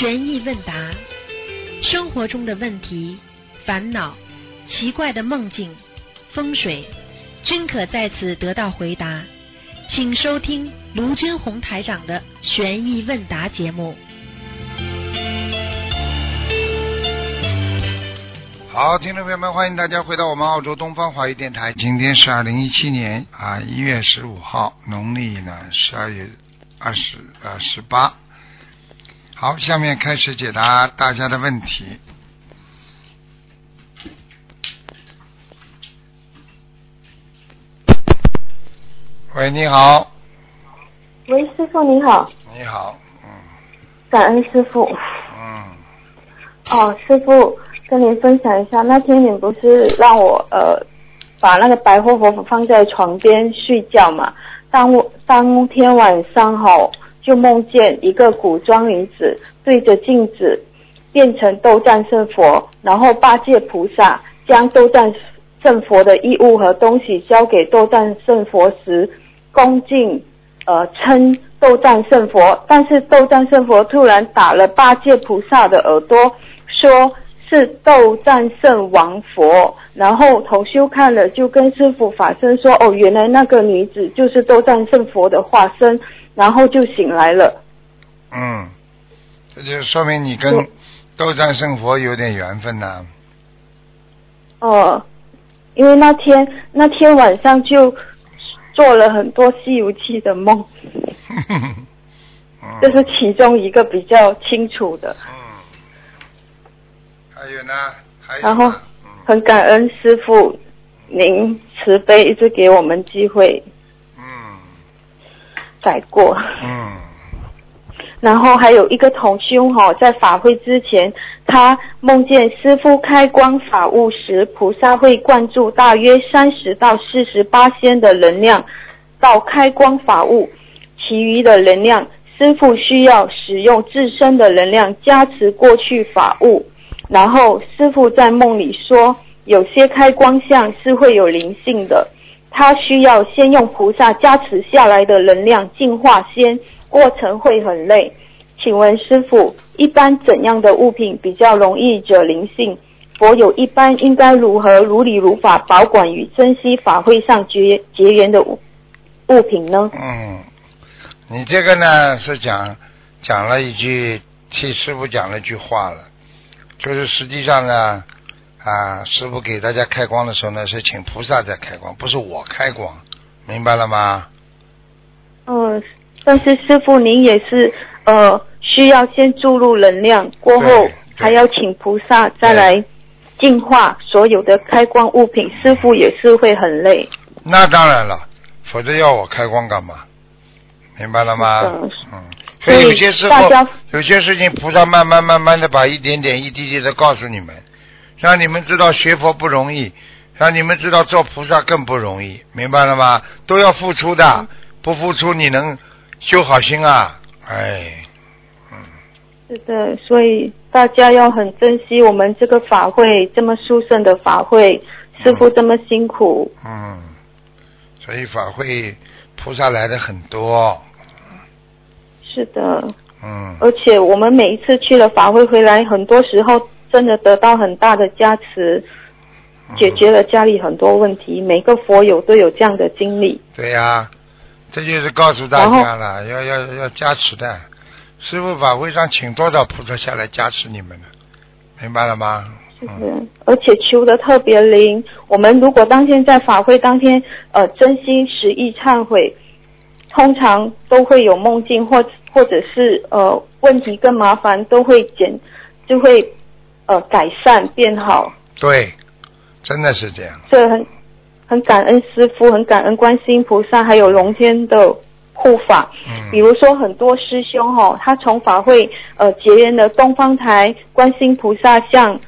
悬疑问答，生活中的问题、烦恼、奇怪的梦境、风水，均可在此得到回答。请收听卢军红台长的悬疑问答节目。好，听众朋友们，欢迎大家回到我们澳洲东方华语电台。今天是二零一七年啊一月十五号，农历呢十二月二十呃十八。好，下面开始解答大家的问题。喂，你好，喂，师傅你好，你好，嗯感恩师傅。嗯，哦，师傅跟您分享一下，那天你不是让我呃把那个白活佛放在床边睡觉嘛？当我当天晚上哈，就梦见一个古装女子对着镜子变成斗战胜佛，然后八戒菩萨将斗战胜佛的衣物和东西交给斗战胜佛时，恭敬呃称斗战胜佛，但是斗战胜佛突然打了八戒菩萨的耳朵，说是斗战胜王佛。然后同修看了，就跟师傅法身说：“哦，原来那个女子就是斗战胜佛的化身。”然后就醒来了。嗯，这就说明你跟斗战胜佛有点缘分呐、哦、因为那天那天晚上就做了很多《西游记》的梦，嗯。这是其中一个比较清楚的。嗯，还有呢？还有然后很感恩师傅您慈悲，一直给我们机会改过。嗯然后还有一个同修哈、在法会之前，他梦见师傅开光法物时，菩萨会灌注大约三十到四十八仙的能量到开光法物，其余的能量师傅需要使用自身的能量加持过去法物。然后师傅在梦里说，有些开光像是会有灵性的，他需要先用菩萨加持下来的能量净化先，过程会很累。请问师傅，一般怎样的物品比较容易惹灵性？佛友一般应该如何如理如法保管与珍惜法会上结结缘的物物品呢？嗯，你这个呢是讲讲了一句替师傅讲了一句话了，就是实际上呢啊，师傅给大家开光的时候呢是请菩萨在开光，不是我开光，明白了吗？嗯，但是师傅您也是呃需要先注入能量，过后还要请菩萨再来净化所有的开光物品，师傅也是会很累。那当然了，否则要我开光干嘛？明白了吗？嗯，所以有些时候有些事情菩萨慢慢慢慢的把一点点一滴滴的告诉你们，让你们知道学佛不容易，让你们知道做菩萨更不容易，明白了吗？都要付出的，不付出你能修好心啊？哎，嗯。是的，所以大家要很珍惜我们这个法会，这么殊胜的法会，师傅这么辛苦。嗯，所以法会菩萨来的很多，是的，嗯，而且我们每一次去了法会回来，很多时候真的得到很大的加持，嗯解决了家里很多问题。每个佛友都有这样的经历。对呀、这就是告诉大家了，要要要加持的。师傅法会上请多少菩萨下来加持你们呢？明白了吗？嗯，是，而且求的特别灵。我们如果当天在法会当天，呃，真心实意忏悔，通常都会有梦境或或者是呃问题更麻烦，都会减，就会呃改善变好。对，真的是这样。这很很感恩师傅，很感恩观世音菩萨，还有龙天的护法。嗯比如说很多师兄哦，他从法会呃结缘了东方台观世音菩萨像，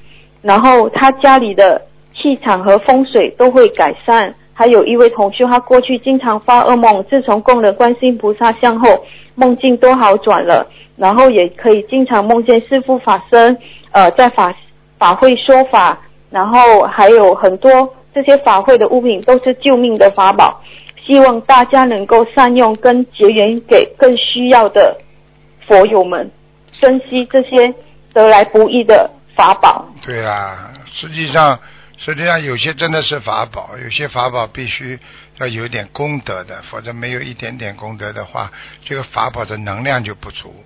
然后他家里的气场和风水都会改善。还有一位同修，他过去经常发噩梦，自从供了观世音菩萨像后，梦境都好转了，然后也可以经常梦见师父法身，呃，在法法会说法，然后还有很多这些法会的物品都是救命的法宝，希望大家能够善用跟结缘给更需要的佛友们。珍惜这些得来不易的法宝。对啊，实际上实际上有些真的是法宝，有些法宝必须要有点功德的，否则没有一点点功德的话，这个法宝的能量就不足。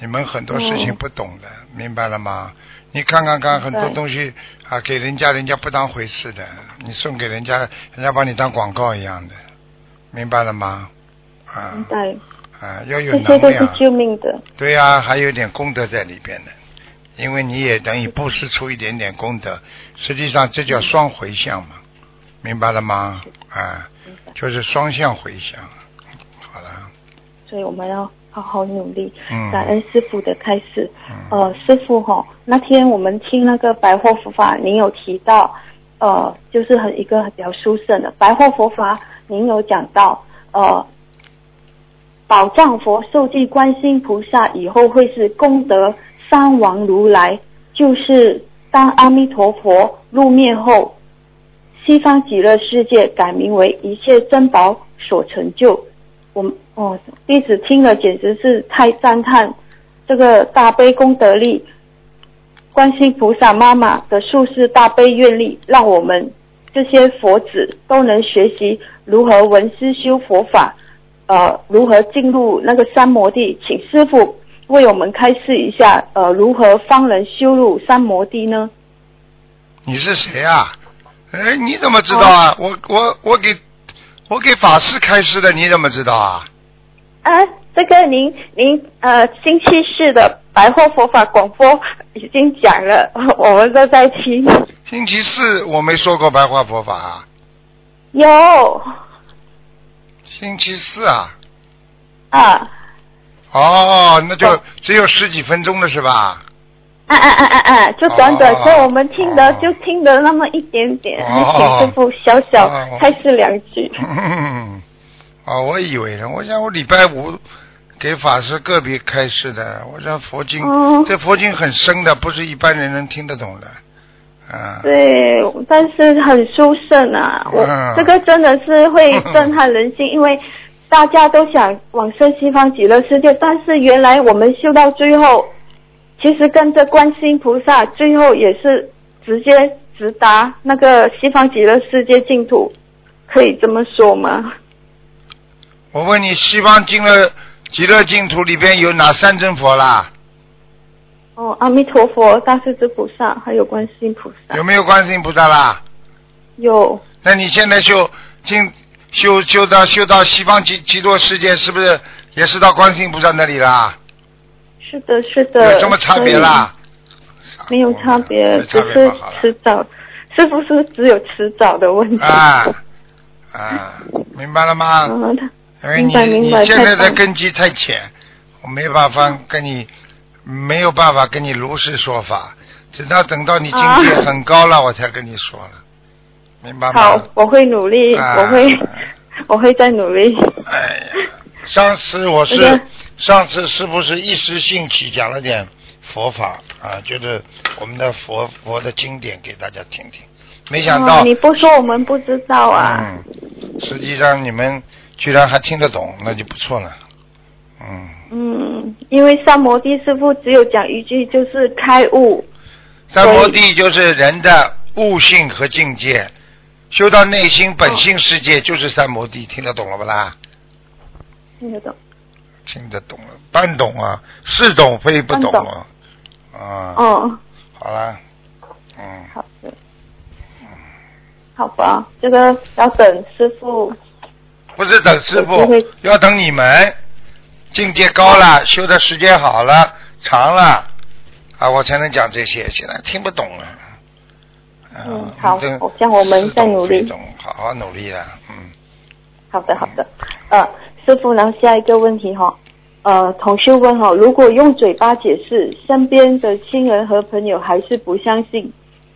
你们很多事情哦不懂的，明白了吗？你看看看，很多东西啊，给人家人家不当回事的，你送给人家，人家把你当广告一样的，明白了吗？啊明白，啊，要有这些都是能量。救命的。对呀、还有点功德在里边的，因为你也等于布施出一点点功德，实际上这叫双回向嘛，明白了吗？啊，就是双向回向。好了，所以我们要好好努力，嗯感恩师傅的开示。嗯，呃，师傅哈，那天我们听那个白话佛法，您有提到，呃，就是很一个比较殊胜的白话佛法，您有讲到，呃，宝藏佛受记观世音菩萨以后会是功德三王如来，就是当阿弥陀佛入灭后，西方极乐世界改名为一切珍宝所成就。我们哦，弟子听了简直是太赞叹这个大悲功德力，观世菩萨妈妈的术士大悲愿力，让我们这些佛子都能学习如何闻思修佛法，呃，如何进入那个三摩地，请师傅为我们开示一下，呃，如何方能修入三摩地呢？你是谁啊？哎，你怎么知道啊？我我我给我给法师开示的，你怎么知道啊？啊，这个您您呃星期四的白话佛法广播已经讲了，我们都在听。星期四我没说过白话佛法啊。有星期四啊？啊哦，那就哦只有十几分钟了是吧？哎哎哎哎哎！就短短，哦所以我们听的哦就听的那么一点点，哦请师傅小小哦开示两句。嗯，哦，我以为呢，我想我礼拜五给法师个别开示的，我想佛经、哦这佛经很深的，不是一般人能听得懂的，啊，对，但是很殊胜啊！我、嗯这个真的是会震撼人心，因为大家都想往生西方极乐世界，但是原来我们修到最后，其实跟着观世音菩萨，最后也是直接直达那个西方极乐世界净土，可以这么说吗？我问你，西方极乐极乐净土里边有哪三尊佛啦？哦，阿弥陀佛、大势至菩萨，还有观世音菩萨，有没有观世音菩萨啦？有那你现在就进修修到修到西方极极乐世界，是不是也是到观世音菩萨那里啦？是的，是的。有什么差别啦？没有差别，迟早，是不是只有迟早的问题？啊啊，明白了吗？因为你你现在的根基太浅，我没办法跟你没有办法跟你如实说法，直到等到你境界啊很高了，我才跟你说了，明白吗？好，我会努力，啊我会，我会再努力。哎呀，上次我是上次是不是一时兴起讲了点佛法啊？就是我们的佛佛的经典给大家听听，没想到哦、你不说我们不知道啊。嗯，实际上你们居然还听得懂，那就不错了。嗯，嗯，因为三摩地师傅只有讲一句，就是开悟。三摩地就是人的悟性和境界，修到内心本性世界就是三摩地，听得懂了不啦？听得懂。听得懂了，半懂啊，是懂非不懂半啊。啊，哦，好啦，嗯，好的。好吧，这个要等师傅。不是等师傅要等你们境界高了，修的时间好了、长了啊，我才能讲这些。现在听不懂了。啊嗯好像我们在努力好好努力啊，嗯。好的，好的。呃，师傅，然后下一个问题哈，呃，同学问哈，如果用嘴巴解释，身边的亲人和朋友还是不相信，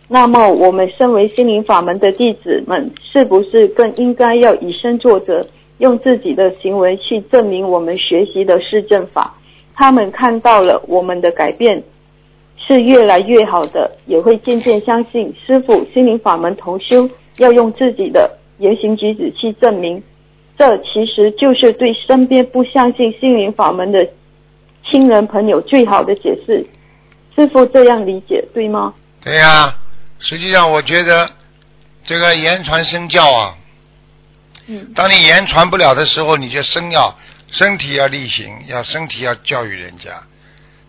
那么我们身为心灵法门的弟子们，是不是更应该要以身作则，用自己的行为去证明我们学习的是正法？他们看到了我们的改变是越来越好的，也会渐渐相信师傅心灵法门同修要用自己的言行举止去证明。这其实就是对身边不相信心灵法门的亲人朋友最好的解释。师傅这样理解对吗？对呀、实际上我觉得这个言传身教啊，嗯当你言传不了的时候，你就身要身体要力行，要身体要教育人家。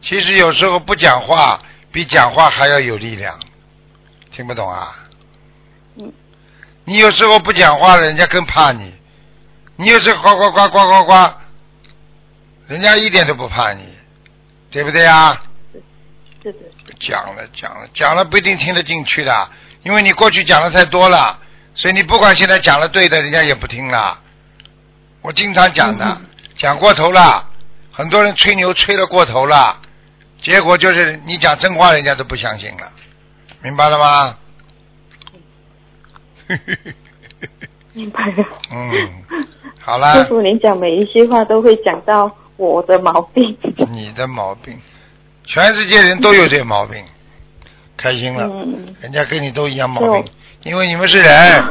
其实有时候不讲话比讲话还要有力量，听不懂啊？嗯。你有时候不讲话，人家更怕你；你有时候呱呱呱呱呱呱，人家一点都不怕你，对不对啊？对对，讲了讲了讲了不一定听得进去的，因为你过去讲的太多了，所以你不管现在讲了对的，人家也不听了。我经常讲的，嗯讲过头了，很多人吹牛吹了过头了，结果就是你讲真话，人家都不相信了，明白了吗？明白了。嗯，好师，傅，您讲每一句话都会讲到我的毛病。你的毛病，全世界人都有这毛病，开心了。嗯，人家跟你都一样毛病，因为你们是人，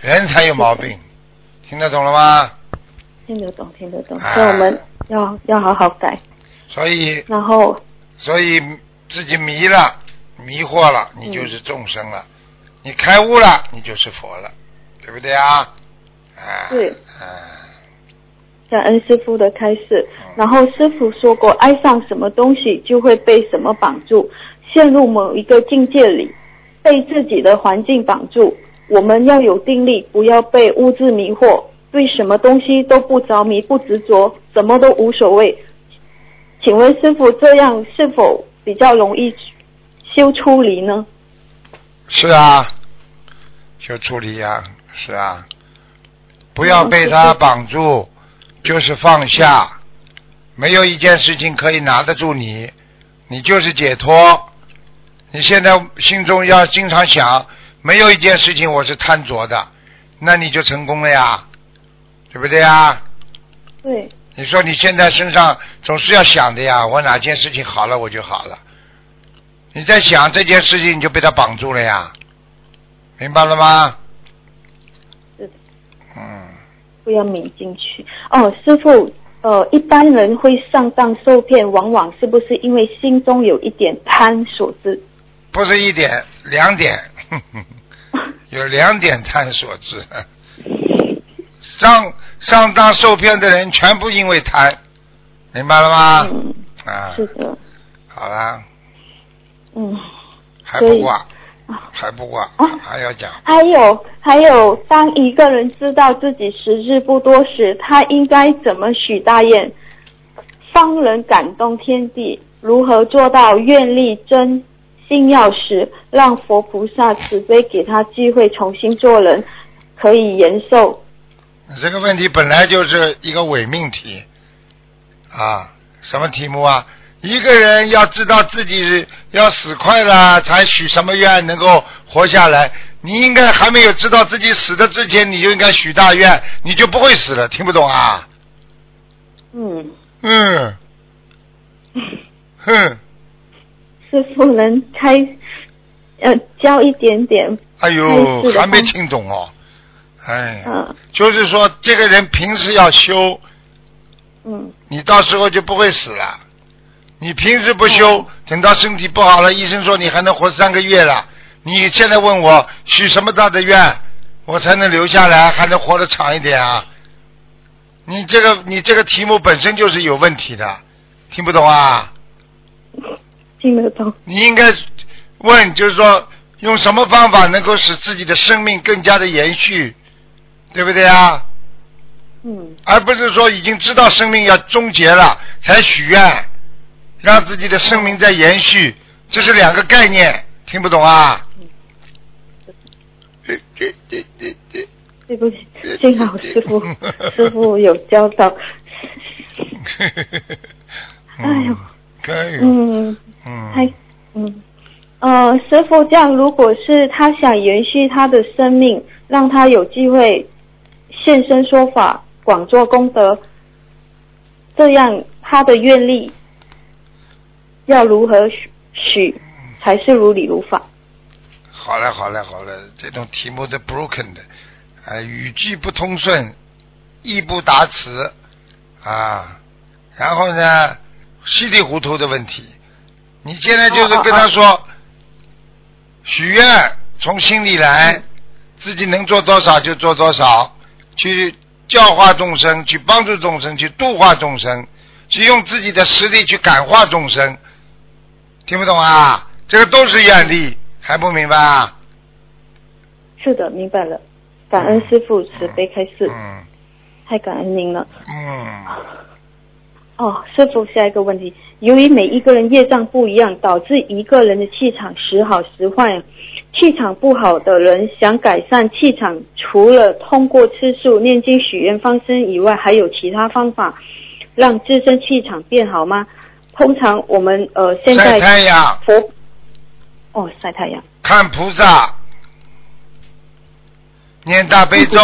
人才有毛病，听得懂了吗？听得懂，听得懂。啊所以我们要要好好改，所以，然后所以自己迷了，迷惑了，你就是众生了；你开悟了，你就是佛了，对不对啊？啊，对啊，感恩师傅的开示。嗯然后师傅说过，爱上什么东西就会被什么绑住，陷入某一个境界里，被自己的环境绑住。我们要有定力，不要被物质迷惑，对什么东西都不着迷、不执着，什么都无所谓。请问师傅，这样是否比较容易修出离呢？是啊，修出离呀、是啊，不要被他绑住，就是放下。没有一件事情可以拿得住你，你就是解脱。你现在心中要经常想，没有一件事情我是贪着的，那你就成功了呀，对不对呀？对，你说你现在身上总是要想的呀，我哪件事情好了我就好了。你在想这件事情，你就被他绑住了呀，明白了吗？是的嗯，不要抿进去。哦，师傅，呃，一般人会上当受骗，往往是不是因为心中有一点贪所致？不是一点，两点，有两点贪所致。上上当受骗的人全部因为贪，明白了吗？嗯，啊，是的，好啦，嗯。还不挂，啊还不挂，啊还要讲。还有还有，当一个人知道自己时日不多时，他应该怎么许大愿，方能感动天地？如何做到愿力真心要实，让佛菩萨慈悲给他机会重新做人，可以延寿？这个问题本来就是一个伪命题啊！什么题目啊？一个人要知道自己要死快了，才许什么愿能够活下来。你应该还没有知道自己死的之前，你就应该许大愿，你就不会死了。听不懂啊？嗯，嗯，哼，师傅能开呃教一点点，哎呦还没听懂哦。哎就是说这个人平时要修，嗯你到时候就不会死了。你平时不修，哦等到身体不好了，医生说你还能活三个月了。你现在问我许什么大的愿，我才能留下来，还能活得长一点啊？你这个你这个题目本身就是有问题的，听不懂啊？听得懂，你应该问，就是说用什么方法能够使自己的生命更加的延续，对不对啊？嗯。而不是说已经知道生命要终结了才许愿，让自己的生命在延续，这是两个概念，听不懂啊？对不起，幸好师傅 师傅有教导，哎呦，可以，嗯。还嗯，嗯，呃，师傅，这样如果是他想延续他的生命，让他有机会现身说法，广做功德，这样他的愿力要如何许许才是如理如法？好了好了好了，这种题目的 broken 的，啊，语句不通顺，意不达词，啊，然后呢，稀里糊涂的问题。你现在就是跟他说，许愿从心里来，自己能做多少就做多少，去教化众生，去帮助众生，去度化众生，去用自己的实力去感化众生。听不懂啊？这个都是愿力，还不明白啊？是的，明白了。感恩师傅慈悲开示，嗯太感恩您了。嗯，哦，师傅，下一个问题，由于每一个人业障不一样，导致一个人的气场时好时坏。气场不好的人想改善气场，除了通过吃素、念经、许愿、放生以外，还有其他方法让自身气场变好吗？通常我们呃现晒在太阳，佛哦晒太阳，看菩萨，念大悲咒，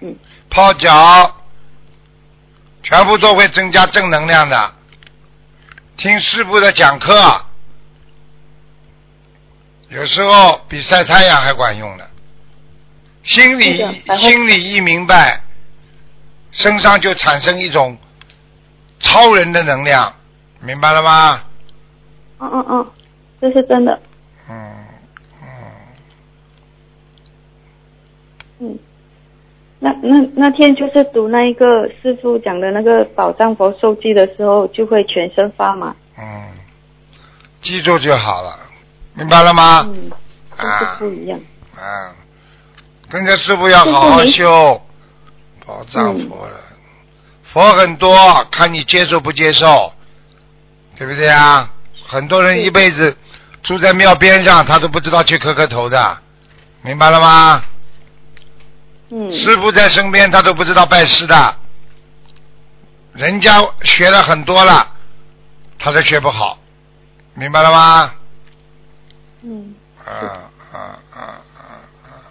嗯，泡脚，全部都会增加正能量的。听师傅的讲课，有时候比晒太阳还管用呢。心里心里一明白，身上就产生一种超人的能量，明白了吗？嗯嗯嗯，这是真的，嗯嗯，嗯。那那那天就是读那一个师傅讲的那个宝藏佛受记的时候，就会全身发麻。嗯，记住就好了，明白了吗？嗯，就是不一样。啊，跟着师傅要好好修，宝藏佛了，佛很多，看你接受不接受，对不对啊？很多人一辈子住在庙边上，他都不知道去磕磕头的，明白了吗？嗯，师傅在身边，他都不知道拜师的，人家学了很多了，他都学不好，明白了吗？嗯，啊啊啊啊啊！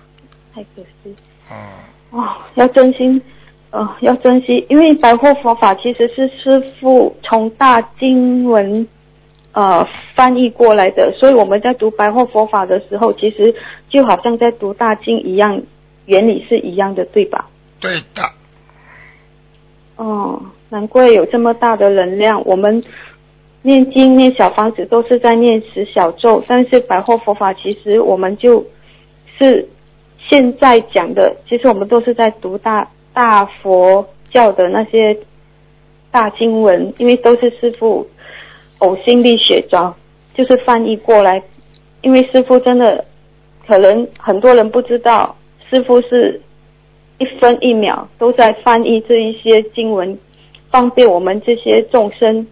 太可惜。嗯，哦，要真心，哦，要珍惜，因为白话佛法其实是师傅从大经文呃翻译过来的，所以我们在读白话佛法的时候，其实就好像在读大经一样，原理是一样的，对吧？对的，哦，难怪有这么大的能量。我们念经、念小房子都是在念十小咒，但是白话佛法其实我们就是现在讲的，其实我们都是在读大大佛教的那些大经文，因为都是师傅呕心沥血找，就是翻译过来。因为师傅真的可能很多人不知道，师傅是一分一秒都在翻译这一些经文，方便我们这些众生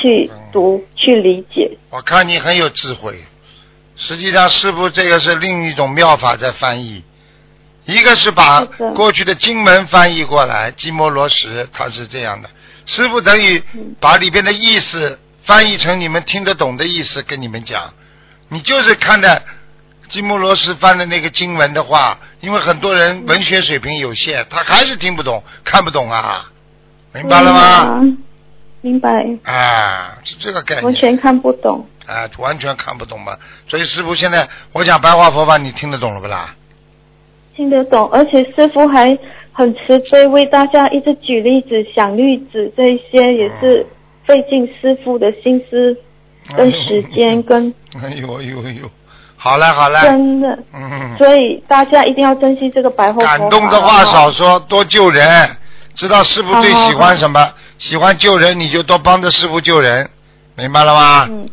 去读、去理解。我看你很有智慧。实际上，师傅这个是另一种妙法在翻译，一个是把过去的经文翻译过来，基摩罗什他是这样的，师傅等于嗯把里边的意思翻译成你们听得懂的意思跟你们讲。你就是看的基摩罗什翻的那个经文的话，因为很多人文学水平有限，他还是听不懂、看不懂啊，明白了吗？啊明白，啊，是这个概念。完全看不懂。啊，完全看不懂嘛。所以师傅现在我讲白话佛法，你听得懂了不啦？听得懂，而且师傅还很慈悲，为大家一直举例子、想例子，这一些也是费尽师傅的心思跟时间，跟 哎呦哎呦哎呦，好了好了，真的，嗯，所以大家一定要珍惜这个白话佛法。感动的话少说，多救人。知道师傅最喜欢什么？喜欢救人，你就多帮着师傅救人，明白了吗？嗯，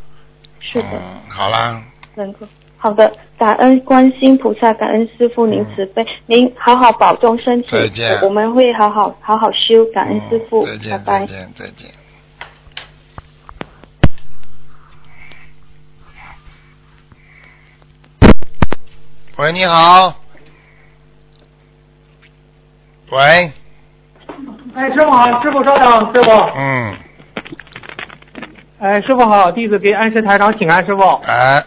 是的。嗯，好啦，能够好的，感恩观心菩萨，感恩师傅您慈悲，您好好保重身体，再见我们会好好好好修，感恩师傅，嗯再见拜再。见再见。喂，你好。喂，哎，师傅好，师傅稍等，师傅。嗯，哎，师傅好，弟子给恩师台长请安，师傅。哎，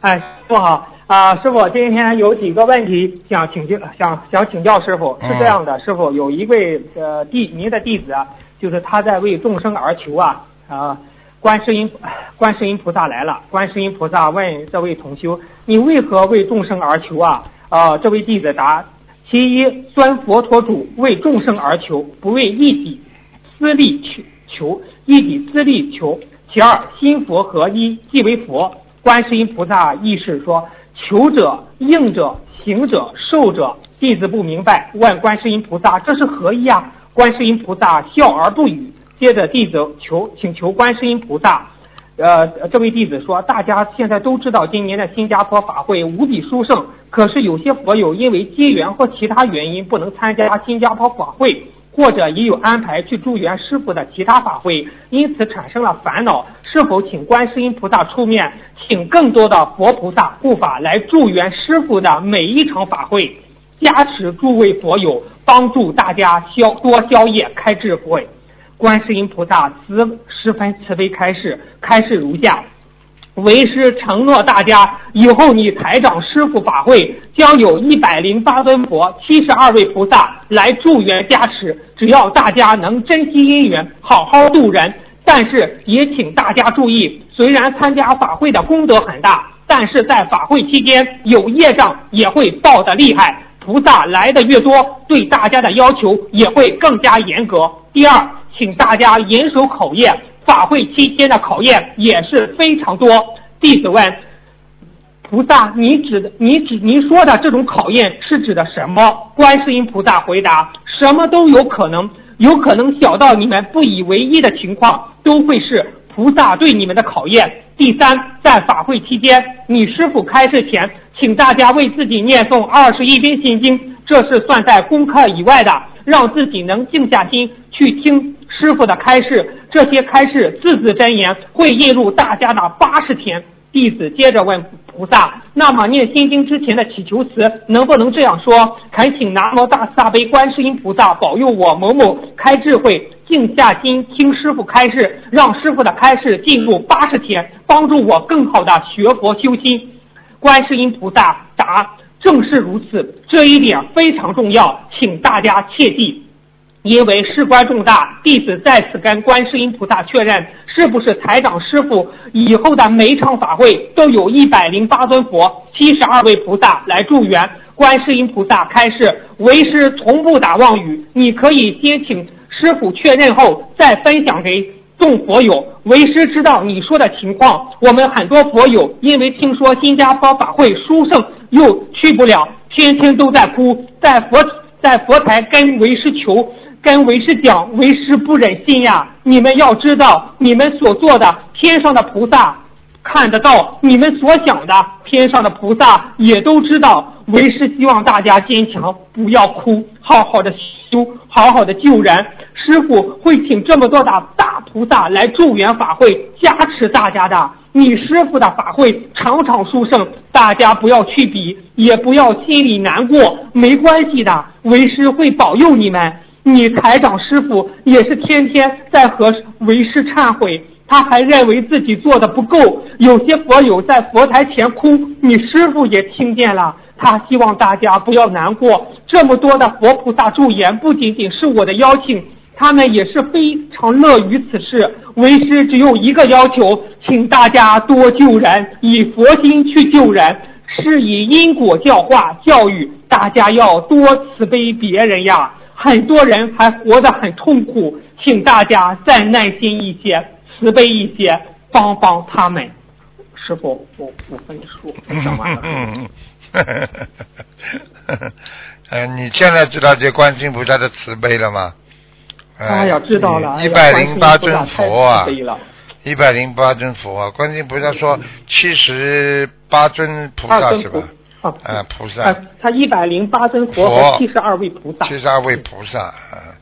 哎，师傅好啊，师傅今天有几个问题想请教，想想请教师傅。是这样的，师傅有一位呃弟您的弟子啊，就是他在为众生而求啊啊。观世音，观世音菩萨来了。观世音菩萨问这位同修：“你为何为众生而求啊？”啊，这位弟子答：“其一，钻佛陀主为众生而求，不为一己私利求求；一己私利求。其二，心佛合一，即为佛。观世音菩萨意是说，求者、应者、行者、受者。弟子不明白，问观世音菩萨：“这是何意啊？”观世音菩萨笑而不语。接着，弟子求请求观世音菩萨。呃，这位弟子说：“大家现在都知道，今年的新加坡法会无比殊胜。可是有些佛友因为机缘或其他原因不能参加新加坡法会，或者也有安排去助缘师傅的其他法会，因此产生了烦恼。是否请观世音菩萨出面，请更多的佛菩萨护法来助缘师傅的每一场法会？”加持诸位佛友，帮助大家消多消业，开智慧。观世音菩萨慈十分慈悲，开示开示如下：为师承诺大家，以后你台长师傅法会将有一百零八尊佛、七十二位菩萨来助缘加持。只要大家能珍惜因缘，好好度人。但是也请大家注意，虽然参加法会的功德很大，但是在法会期间有业障也会报的厉害。菩萨来的越多，对大家的要求也会更加严格。第二，请大家严守口业，法会期间的考验也是非常多。弟子问菩萨：“你指的，你指您说的这种考验是指的什么？”观世音菩萨回答：“什么都有可能，有可能小到你们不以为意的情况，都会是菩萨对你们的考验。”第三，在法会期间，你师傅开示前。请大家为自己念诵二十一篇心经，这是算在功课以外的，让自己能静下心去听师傅的开示。这些开示字字真言会印入大家的八十天。弟子接着问菩萨：那么念心经之前的祈求词能不能这样说？恳请南无大慈大悲观世音菩萨保佑我某某开智慧，静下心听师傅开示，让师傅的开示进入八十天，帮助我更好的学佛修心。观世音菩萨答：“正是如此，这一点非常重要，请大家切记。因为事关重大，弟子在此跟观世音菩萨确认，是不是台长师傅以后的每场法会都有一百零八尊佛、七十二位菩萨来助缘？”观世音菩萨开示：“为师从不打妄语，你可以先请师傅确认后再分享给。”众佛友，为师知道你说的情况。我们很多佛友因为听说新加坡法会殊胜，又去不了，天天都在哭，在佛在佛台跟为师求，跟为师讲，为师不忍心呀。你们要知道，你们所做的，天上的菩萨看得到；你们所想的，天上的菩萨也都知道。为师希望大家坚强，不要哭，好好的修，好好的救人。师傅会请这么多的大菩萨来助缘法会，加持大家的。你师傅的法会场场殊胜，大家不要去比，也不要心里难过，没关系的，为师会保佑你们。你台长师傅也是天天在和为师忏悔，他还认为自己做的不够，有些佛友在佛台前哭，你师傅也听见了。他希望大家不要难过，这么多的佛菩萨助言，不仅仅是我的邀请。他们也是非常乐于此事。为师只有一个要求，请大家多救人，以佛心去救人，是以因果教化教育大家要多慈悲别人呀。很多人还活得很痛苦，请大家再耐心一些，慈悲一些，帮帮他们。师傅，我我跟你说，讲完了。嗯嗯你现在知道这观世音菩萨的慈悲了吗？哎呀，知道了！一百零八尊佛啊，一百零八尊佛啊！观音菩萨说七十八尊菩萨是吧？啊，菩萨。他一百零八尊佛和七十二位菩萨。七十二位菩萨啊！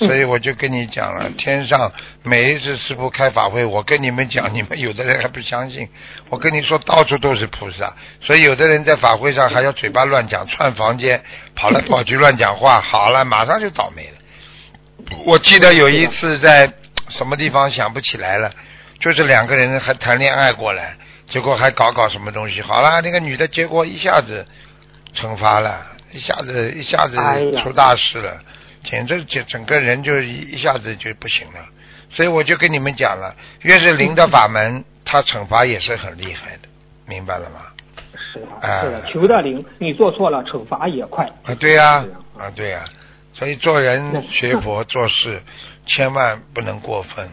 所以我就跟你讲了，天上每一次师傅开法会，我跟你们讲，你们有的人还不相信。我跟你说，到处都是菩萨，所以有的人在法会上还要嘴巴乱讲，串房间，跑来跑去乱讲话，好了，马上就倒霉了。我记得有一次在什么地方想不起来了，就是两个人还谈恋爱过来，结果还搞搞什么东西。好了，那个女的结果一下子惩罚了，一下子一下子出大事了，简直就整个人就一一下子就不行了。所以我就跟你们讲了，越是灵的法门，他惩罚也是很厉害的，明白了吗？是的，是的，求的灵，你做错了，惩罚也快。啊，对呀，啊，对呀。所以做人学佛做事，千万不能过分，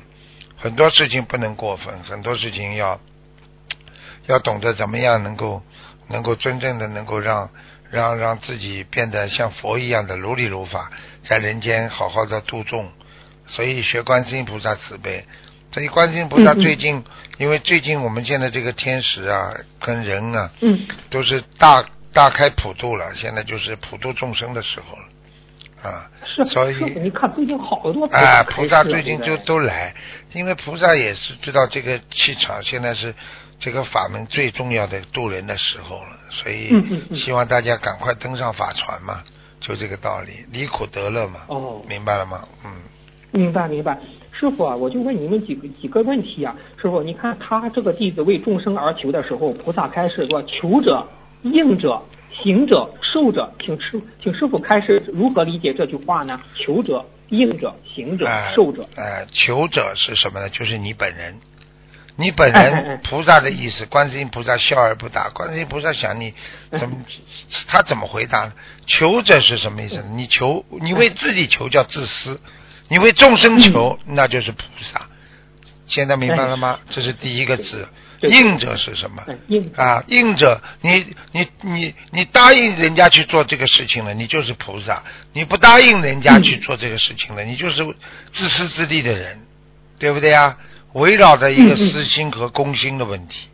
很多事情不能过分，很多事情要要懂得怎么样能够能够真正的能够让让让自己变得像佛一样的如理如法，在人间好好的度众。所以学观世音菩萨慈悲。所以观世音菩萨最近，因为最近我们现在这个天使啊，跟人啊，嗯，都是大大开普度了，现在就是普度众生的时候了，啊，是，所以你看最近好多啊，菩菩萨最近就都来，因为菩萨也是知道这个气场现在是这个法门最重要的渡人的时候了，所以希望大家赶快登上法船嘛，就这个道理，离苦得乐嘛，哦，明白了吗？嗯。明白明白，师傅啊，我就问你们几个几个问题啊，师傅，你看他这个弟子为众生而求的时候，菩萨开示说：求者、应者、行者、受者，请师请师傅开示如何理解这句话呢？求者、应者、行者、哎受者。呃，求者是什么呢？就是你本人，你本人菩萨的意思。观世音菩萨笑而不答，观世音菩萨想你 怎么，他怎么回答呢？求者是什么意思呢？你求，你为自己求叫自私，你为众生求那就是菩萨。现在明白了吗？这是第一个字。应者是什么？啊，应者，你你你你答应人家去做这个事情了，你就是菩萨；你不答应人家去做这个事情了，你就是自私自利的人，对不对呀？围绕着一个私心和公心的问题，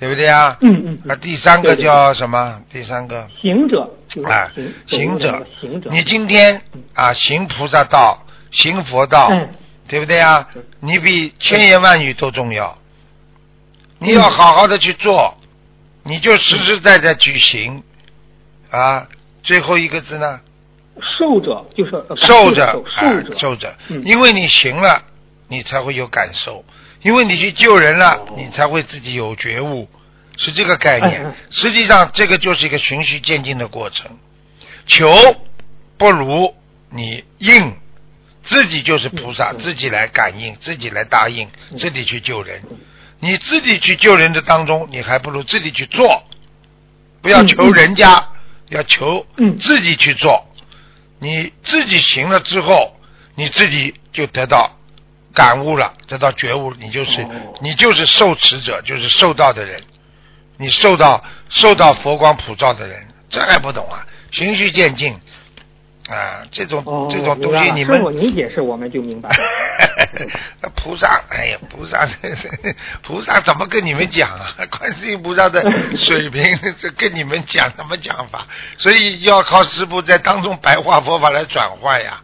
对不对啊？嗯嗯啊，第三个叫什么？第三个？行者就是啊行，行者，行者，你今天啊行菩萨道，行佛道，嗯对不对啊？你比千言万语都重要。你嗯要好好的去做，你就实实在在去行。啊。最后一个字呢，受者就是呃受者受者，受着嗯，因为你行了，你才会有感受；因为你去救人了哦，你才会自己有觉悟，是这个概哎念哎。实际上，这个就是一个循序渐进的过程。求不如你应，自己就是菩萨，自己来感应，自己来答应，嗯自己去救人。你自己去救人的当中，你还不如自己去做，不要求人家，要求嗯自己去做。你自己行了之后，你自己就得到感悟了，得到觉悟，你就是、哦你就是受持者，就是受道的人，你受到受到佛光普照的人，这还不懂啊？循序渐进啊，这种、哦，这种东西，你们师傅您解释我们就明白了。那菩萨，哎呀，菩萨，菩萨怎么跟你们讲啊？观世音菩萨的水平，这跟你们讲什么讲法？所以要靠师傅在当中白话佛法来转换呀。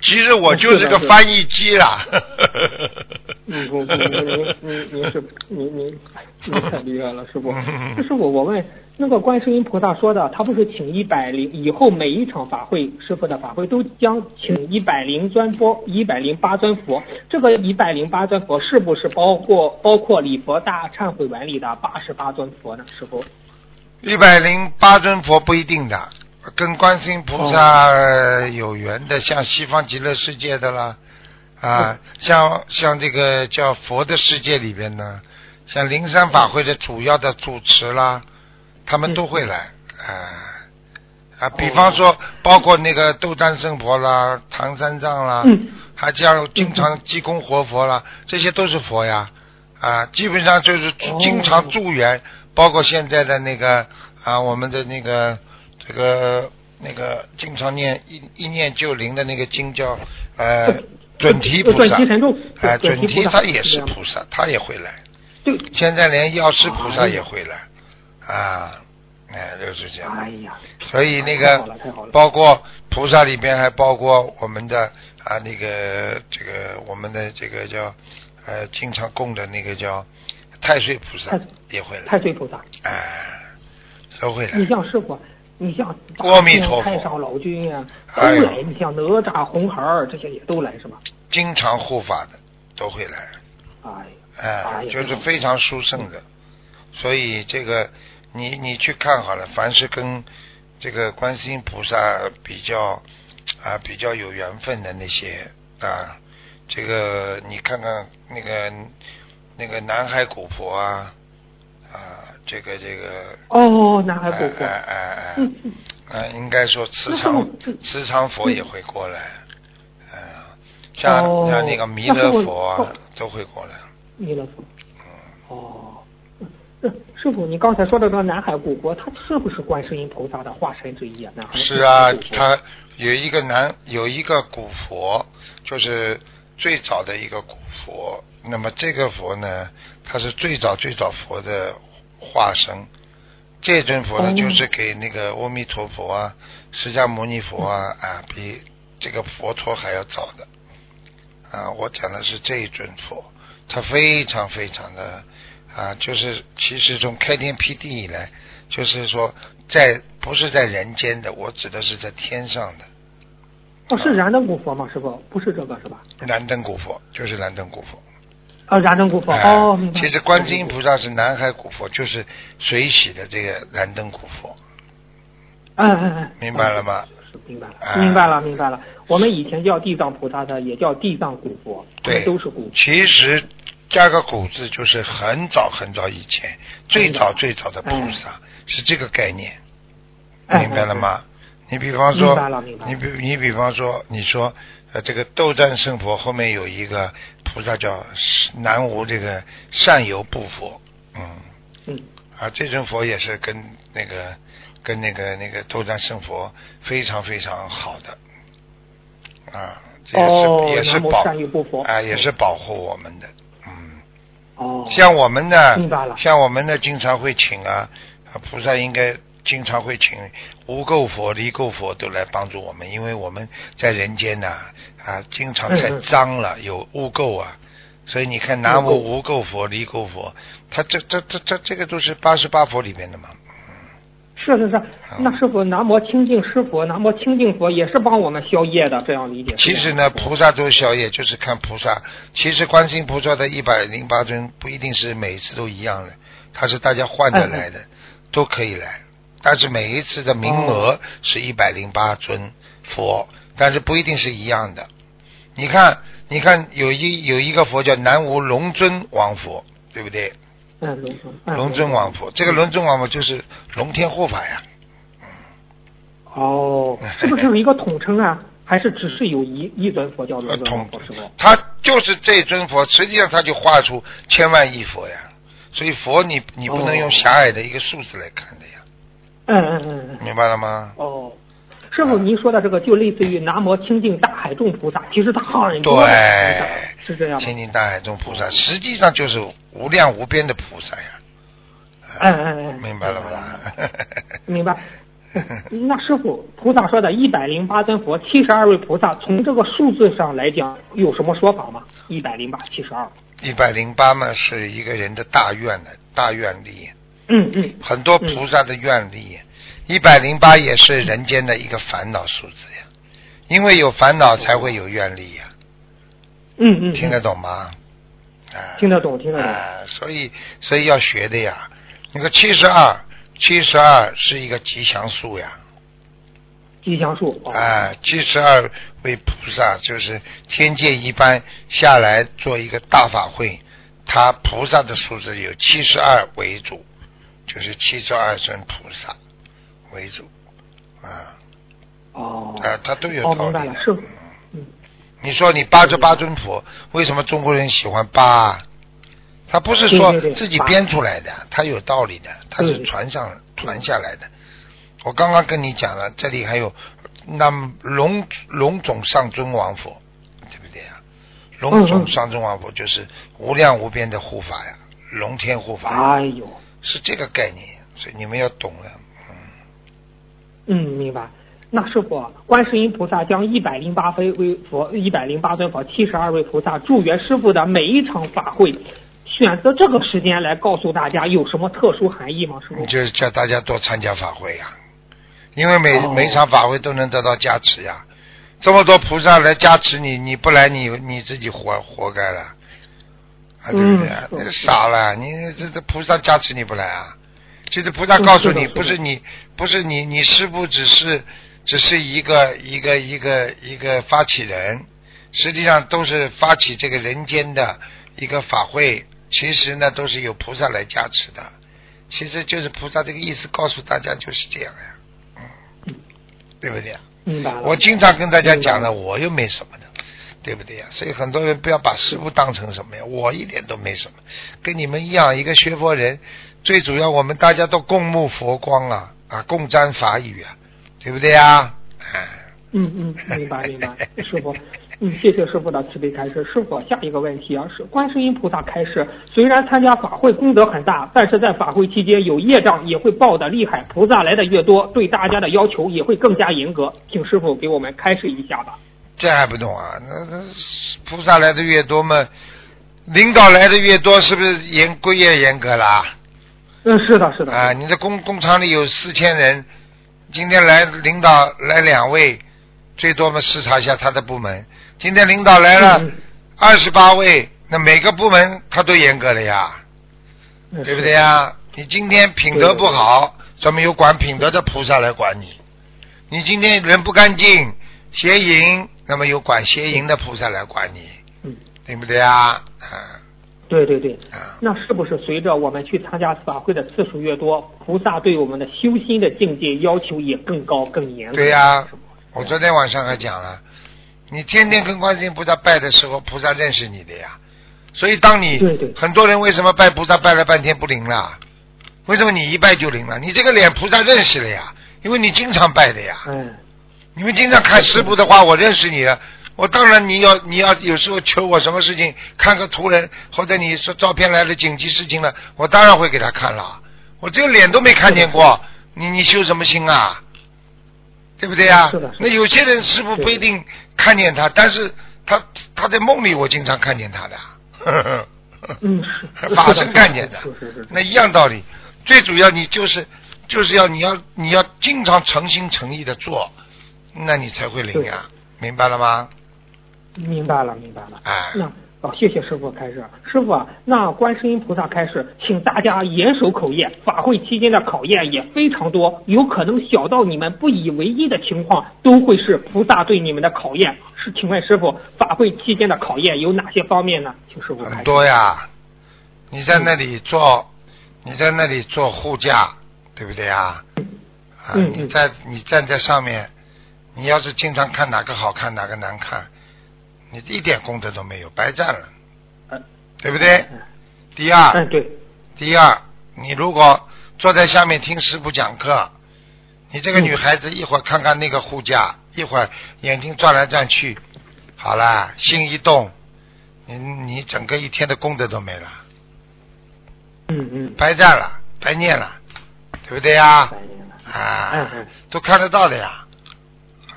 其实我就是个翻译机啦。嗯，不不，您您您您是您您您太厉害了，师傅。嗯师傅，我问那个观世音菩萨说的，他不是请一百零以后每一场法会，师傅的法会都将请一百零尊佛，一百零八尊佛。这个一百零八尊佛是不是包括包括礼佛大忏悔文里的八十八尊佛呢？师傅？一百零八尊佛不一定的，跟观世音菩萨有缘的，像西方极乐世界的啦，啊，像像这个叫佛的世界里边呢，像灵山法会的主要的主持啦，他们都会来，啊。啊，比方说包括那个斗战胜佛啦、唐三藏啦，嗯。还像经常济公活佛啦，这些都是佛呀，啊，基本上就是经常助缘，包括现在的那个啊，我们的那个这个那个经常念一一念就灵的那个经叫呃准提菩萨。哎，准准提他也是菩萨，他也会来，对，现在连药师菩萨哎也会来，啊，哎，就是这样。哎呀，所以那个包括菩萨里边还包括我们的啊那个这个我们的这个叫呃经常供的那个叫太岁菩萨也会来，太岁菩萨。哎，都会你来。像师傅，你像阿弥陀佛太上老君呀、都来。你像哪吒、红孩儿这些也都来是吧？经常护法的都会来，哎哎，就是非常殊胜的。所以这个你你去看好了，凡是跟这个观世音菩萨比较啊比较有缘分的那些啊，这个你看看那个那个南海古佛啊啊，这个这个，哦，南海古佛。哎哎哎，应该说磁那场师傅磁场佛也会过来，嗯、像、哦。像那个弥勒佛都会过来，弥勒佛。哦，呃师傅，你刚才说的这个南海古国，它是不是观世音菩萨的化身之一啊？南海是啊古，佛？它有一个南有一个古佛，就是最早的一个古佛。那么这个佛呢，它是最早最早佛的化身。这尊佛呢，哦就是给那个阿弥陀佛啊、释迦牟尼佛啊啊，比这个佛陀还要早的。啊，我讲的是这一尊佛，他非常非常的啊，就是其实从开天辟地以来，就是说在不是在人间的，我指的是在天上的哦，是燃灯古佛吗？师傅，不是这个是吧？燃灯古佛，就是燃灯古佛。啊，燃灯古佛。哎哦，明白。其实观世音菩萨是南海古佛，就是水洗的这个燃灯古佛。嗯嗯嗯，明白了吗？是明白了，哎明白了，明白了。我们以前叫地藏菩萨的，也叫地藏古佛，对，都是古。其实加个古字就是很早很早以前，最早最早的菩萨是这个概念，哎明白了吗？你比方说你比你比方说，你说呃这个斗战胜佛后面有一个菩萨叫南无这个善游不佛，嗯。嗯，啊，这尊佛也是跟那个跟那个那个斗战胜佛非常非常好的，啊，这也是、哦也是保啊，也是保护我们的，嗯，哦，像我们呢像我们呢经常会请啊，啊菩萨应该经常会请无垢佛、离垢佛都来帮助我们，因为我们在人间呐啊经常太脏了，有污垢啊。所以你看，南无无垢佛、离垢佛，他这这这这这个都是八十八佛里面的嘛。是是是，那师傅南无清净师佛、南无清净佛也是帮我们消业的，这样理解？其实呢，菩萨都消业，就是看菩萨。其实观世音菩萨的一百零八尊不一定是每次都一样的，他是大家换着来的，都可以来。但是每一次的名额是一百零八尊佛，但是不一定是一样的。你看，你看，有一有一个佛叫南无龙尊王佛，对不对？嗯，龙尊，嗯龙尊王佛，这个龙尊王佛就是龙天护法呀。哦，是不是有一个统称啊？还是只是有一一尊佛叫龙尊王佛？他就是这尊佛，实际上他就画出千万亿佛呀。所以佛你你不能用狭隘的一个数字来看的呀，嗯嗯嗯嗯。明白了吗？哦，师傅，您说的这个就类似于南无清净大海众菩萨，其实他很多的菩萨对，是这样吗？清净大海众菩萨实际上就是无量无边的菩萨呀。嗯嗯嗯，明白了不啦？明白。那师傅，菩萨说的一百零八尊佛，七十二位菩萨，从这个数字上来讲，有什么说法吗？一百零八，七十二。一百零八嘛，是一个人的大愿的大愿力，嗯嗯，很多菩萨的愿力。一百零八也是人间的一个烦恼数字呀，因为有烦恼才会有愿力呀，嗯嗯，听得懂吗？啊，听得懂，听得懂。啊，所以所以要学的呀。那个七十二，七十二是一个吉祥数呀。吉祥数。哦、啊，七十二位菩萨就是天界一般下来做一个大法会，他菩萨的数字有七十二为主，就是七十二尊菩萨为主，啊哦。啊，他都有哦，道理的。嗯。你说你八十八尊佛，为什么中国人喜欢八？他不是说自己编出来的，他有道理的，他是传上传下来的。我刚刚跟你讲了，这里还有那么龙龙种上尊王佛，对不对呀？龙种上尊王佛就是无量无边的护法呀，龙天护法哎呦，是这个概念，所以你们要懂了。嗯，嗯明白。那师傅，观世音菩萨将一百零八位为佛，一百零八尊佛，七十二位菩萨祝愿师傅的每一场法会，选择这个时间来告诉大家有什么特殊含义吗？师傅？就是叫大家多参加法会呀、因为每、哦每场法会都能得到加持呀。这么多菩萨来加持你，你不来你你自己活活该了，啊，对不对？嗯你傻了，你这这菩萨加持你不来啊？就是菩萨告诉你，不是你，不是你，你师傅只是只是一个一个一个一个发起人，实际上都是发起这个人间的一个法会，其实呢都是由菩萨来加持的。其实就是菩萨这个意思，告诉大家就是这样呀，嗯，对不对呀？明白了。我经常跟大家讲的，我又没什么的，对不对呀？所以很多人不要把师傅当成什么呀，我一点都没什么，跟你们一样，一个学佛人，最主要我们大家都共沐佛光啊，啊，共沾法语啊，对不对呀？嗯嗯，明白明白，师傅。嗯，谢谢师傅的慈悲开示。师傅，下一个问题啊是观世音菩萨开示，虽然参加法会功德很大，但是在法会期间有业障也会爆的厉害。菩萨来的越多，对大家的要求也会更加严格。请师傅给我们开示一下吧。这还不懂啊？那那菩萨来的越多嘛，领导来的越多，是不是严规越严格啦？嗯，是的，是的。啊，你的工工厂里有四千人，今天来领导来两位，最多嘛视察一下他的部门。今天领导来了嗯二十八位，那每个部门他都严格了呀，嗯对不对？呀？你今天品德不好，专门有管品德的菩萨来管你；你今天人不干净，邪淫，那么有管邪淫的菩萨来管你，嗯，对不对啊？啊对对对。啊，那是不是随着我们去参加法会的次数越多，菩萨对我们的修心的境界要求也更高更严格？对呀我昨天晚上还讲了，你天天跟观世音菩萨拜的时候，菩萨认识你的呀。所以当你对对很多人为什么拜菩萨拜了半天不灵了？为什么你一拜就灵了？你这个脸菩萨认识了呀，因为你经常拜的呀。嗯，你们经常看师傅的话，我认识你了。我当然你要你要有时候求我什么事情，看个图人或者你说照片来了紧急事情了，我当然会给他看了。我这个脸都没看见过，你你修什么心啊？对不对呀、是的是的那有些人师傅不一定看见他，但是他他在梦里我经常看见他的。嗯是 法身看见的是是是是，那一样道理。最主要你就是就是要你要你要经常诚心诚意的做，那你才会灵呀，明白了吗？明白了，明白了。哎那哦，谢谢师傅开示。师傅啊，那观世音菩萨开示，请大家严守口业。法会期间的考验也非常多，有可能小到你们不以为意的情况，都会是菩萨对你们的考验。是，请问师傅，法会期间的考验有哪些方面呢？请师傅开很。多呀，你在那里做，你在那里做护驾，对不对呀？啊，嗯嗯你在你站在上面，你要是经常看哪个好看哪个难看，你一点功德都没有，白占了，嗯。对不对？嗯。第二，嗯，对，第二，你如果坐在下面听师傅讲课，你这个女孩子一会儿看看那个护驾，一会儿眼睛转来转去，好了，心一动，你你整个一天的功德都没了，嗯嗯，白占了，白念了，对不对呀？白念了。啊嗯嗯，都看得到的呀。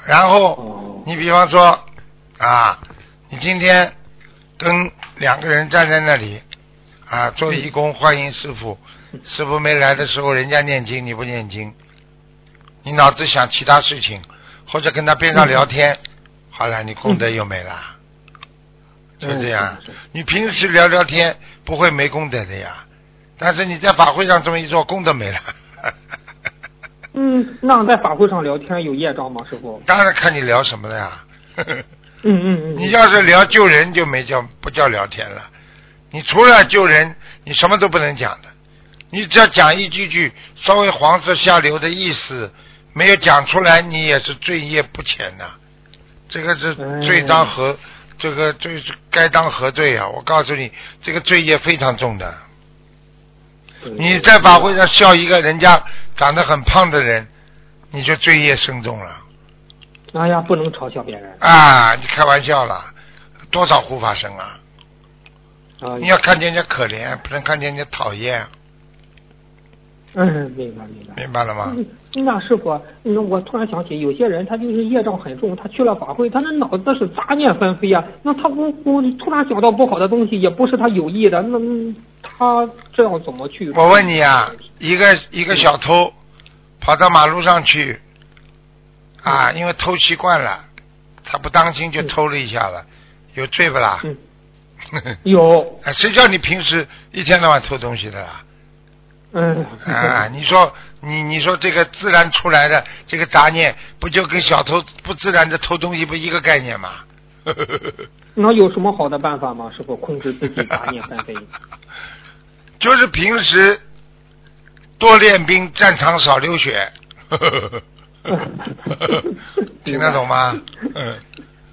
然后哦，你比方说啊，你今天跟两个人站在那里啊，做义工欢迎师傅，师傅没来的时候，人家念经你不念经，你脑子想其他事情，或者跟他边上聊天，好了，你功德又没了，就这样。你平时聊聊天不会没功德的呀，但是你在法会上这么一做，功德没了。嗯，那在法会上聊天有业障吗？师傅？当然看你聊什么了呀。嗯嗯嗯，你要是聊救人，就没叫不叫聊天了。你除了救人，你什么都不能讲的。你只要讲一句句稍微黄色下流的意思，没有讲出来，你也是罪业不浅呐。这个是哎罪当何，这个罪是该当何罪啊！我告诉你，这个罪业非常重的。对你在法会上笑一个人家长得很胖的人，你就罪业深重了。哎呀，不能嘲笑别人啊，你开玩笑了，多少护法神啊！啊。你要看见人家可怜，不能看见人家讨厌，嗯，明白明白。明白了吗？嗯，那师傅，嗯，我突然想起，有些人他就是业障很重，他去了法会，他那脑子是杂念纷飞啊。那他不不突然想到不好的东西，也不是他有意的，那嗯他这样怎么去？我问你啊，一个一个小偷跑到马路上去，啊，因为偷习惯了，他不当心就偷了一下了，有罪不啦？嗯，有，啊，谁叫你平时一天到晚偷东西的啦？嗯，啊，你说你你说这个自然出来的这个杂念，不就跟小偷不自然的偷东西不一个概念吗？那有什么好的办法吗？师傅控制自己杂念纷飞？就是平时多练兵，战场少流血。听得懂吗？嗯。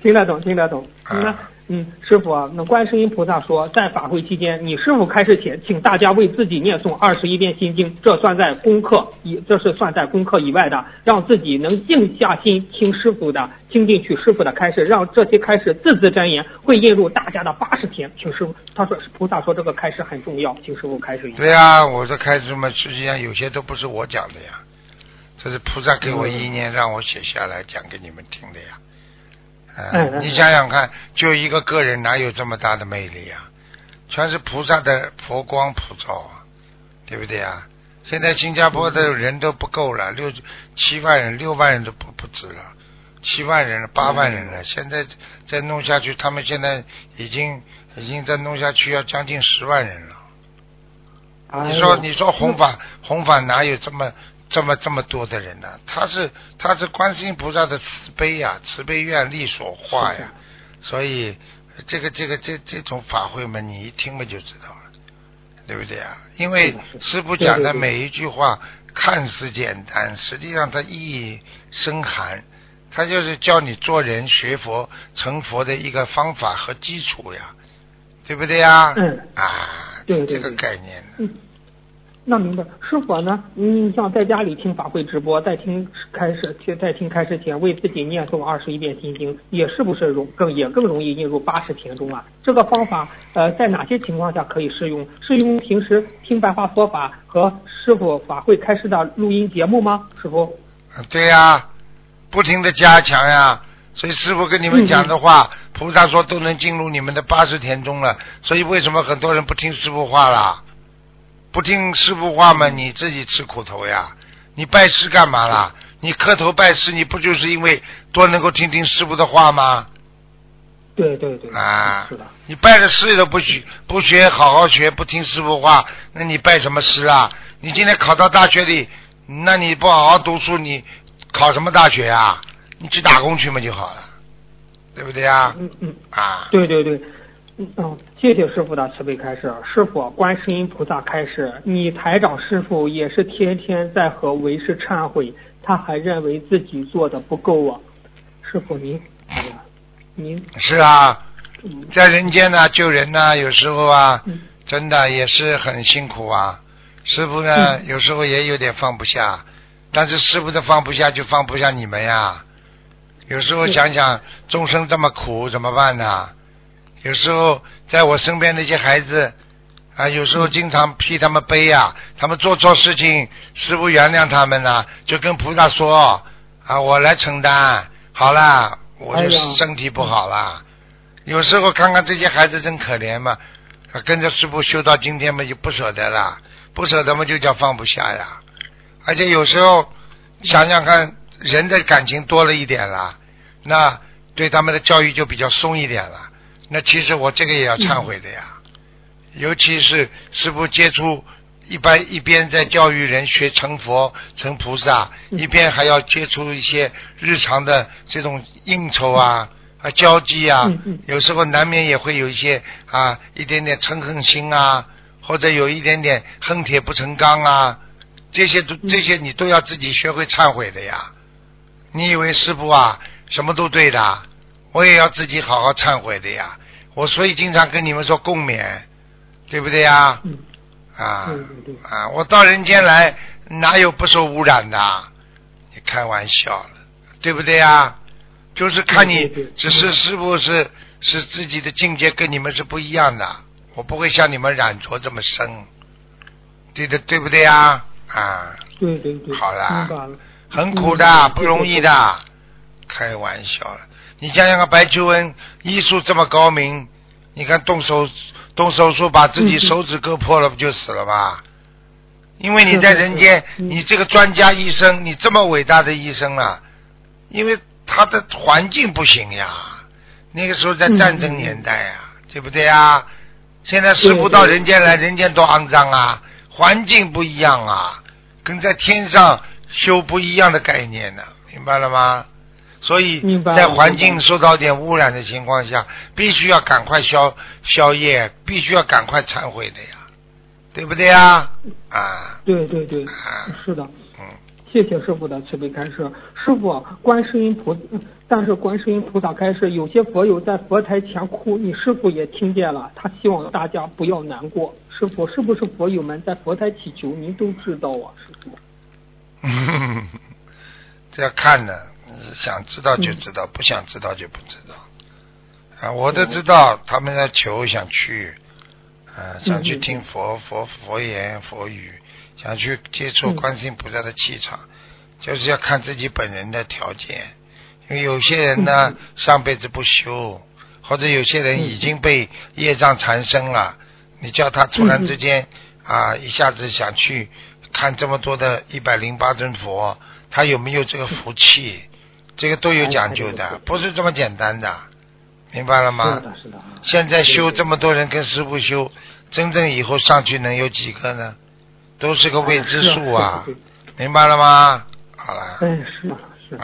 听得懂，听得懂。啊那嗯，师傅啊，那观世音菩萨说，在法会期间，你师傅开始前，请大家为自己念诵二十一遍心经，这算在功课以，这是算在功课以外的，让自己能静下心听师傅的，听进去师傅的开示，让这些开示字字真言会印入大家的八十天。请师傅，他说菩萨说这个开示很重要，请师傅开示一下。对呀、我这开示嘛，实际上有些都不是我讲的呀，这是菩萨给我意念，让我写下来讲给你们听的呀。呃嗯嗯你想想看，就一个个人哪有这么大的魅力啊？全是菩萨的佛光普照啊，对不对啊？现在新加坡的人都不够了，六七万人、六万人都不不止了，七万人了、八万人了。现在再弄下去，他们现在已经已经再弄下去要将近十万人了。哎你说，你说弘法 弘法哪有这么这么这么多的人呢？他是他是观世音菩萨的慈悲呀，慈悲愿力所化呀，所以这个这个这这种法会嘛，你一听嘛就知道了，对不对啊？因为师傅讲的每一句话看似简单，实际上它意义深含，它就是教你做人学佛成佛的一个方法和基础呀，对不对呀？嗯啊，这个概念呢。嗯，那明白。师傅呢？你像在家里听法会直播，在听开始，在听开始前为自己念诵二十一遍心经，也是不是容更也更容易进入八十田中啊？这个方法呃，在哪些情况下可以适用？适用平时听白话佛法和师傅法会开示的录音节目吗？师傅？对呀、不停的加强呀。所以师傅跟你们讲的话，菩萨说都能进入你们的八十田中了。所以为什么很多人不听师傅话啦？不听师傅话嘛，你自己吃苦头呀。你拜师干嘛啦？你磕头拜师，你不就是因为多能够听听师傅的话吗？对对对，啊是的，你拜了师都不学，不学好好学，不听师傅话，那你拜什么师啊？你今天考到大学里，那你不好好读书，你考什么大学啊？你去打工去嘛就好了，对不对啊？嗯嗯。啊，对对对，嗯嗯，谢谢师傅的慈悲开示。师傅，观世音菩萨开示，你台长师傅也是天天在和为师忏悔，他还认为自己做的不够啊。师傅您，您，是啊，嗯在人间呢救人呢，有时候啊，嗯真的也是很辛苦啊。师傅呢，有时候也有点放不下，但是师傅的放不下就放不下你们呀。有时候想想众生这么苦怎么办呢？有时候在我身边那些孩子啊，有时候经常替他们背呀、他们做错事情，师傅原谅他们呐、就跟菩萨说啊，我来承担，好啦，我就是身体不好啦。有时候看看这些孩子真可怜嘛，啊跟着师傅修到今天嘛，就不舍得了，不舍得嘛就叫放不下呀。而且有时候想想看，人的感情多了一点啦，那对他们的教育就比较松一点了。那其实我这个也要忏悔的呀，尤其是师傅接触。一般一边在教育人学成佛、成菩萨，嗯。一边还要接触一些日常的这种应酬啊、啊交际啊，嗯嗯。有时候难免也会有一些啊一点点嗔恨心啊，或者有一点点恨铁不成钢啊，这些都嗯。这些你都要自己学会忏悔的呀。你以为师傅啊什么都对的，我也要自己好好忏悔的呀。我所以经常跟你们说共勉，对不对呀？嗯，啊啊！我到人间来，哪有不受污染的？你开玩笑了，对不对呀？就是看你只是是不是是自己的境界跟你们是不一样的，我不会像你们染着这么深，对的，对不对呀？啊，对对对，好啦。很苦的，嗯不容易的，开玩笑了。你想想看，白求恩医术这么高明，你看动手动手术把自己手指割破了，不就死了吗？因为你在人间，你这个专家医生，你这么伟大的医生啊，因为他的环境不行呀。那个时候在战争年代呀，对不对呀？现在师傅到人间来，人间多肮脏啊，环境不一样啊，跟在天上修不一样的概念呢，明白了吗？所以在环境受到点污染的情况下，必须要赶快消消业，必须要赶快忏悔的呀，对不对呀？啊，对对对，啊是的。嗯，谢谢师傅的慈悲开示。师傅，观世音菩，嗯 但是观世音菩萨开示，有些佛友在佛台前哭，你师傅也听见了，他希望大家不要难过。师傅，是不是佛友们在佛台祈求，您都知道啊？师傅。这要看的，你想知道就知道，不想知道就不知道。啊，我都知道他们在求，想去，啊，想去听佛佛佛言佛语，想去接触嗯观世音菩萨的气场，就是要看自己本人的条件。因为有些人呢，上辈子不修，或者有些人已经被业障缠身了，你叫他突然之间啊，一下子想去看这么多的一百零八尊佛，他有没有这个福气？这个都有讲究的，不是这么简单的，明白了吗？现在修这么多人跟师傅修，真正以后上去能有几个呢？都是个未知数啊，明白了吗？好了，哎，是啊，是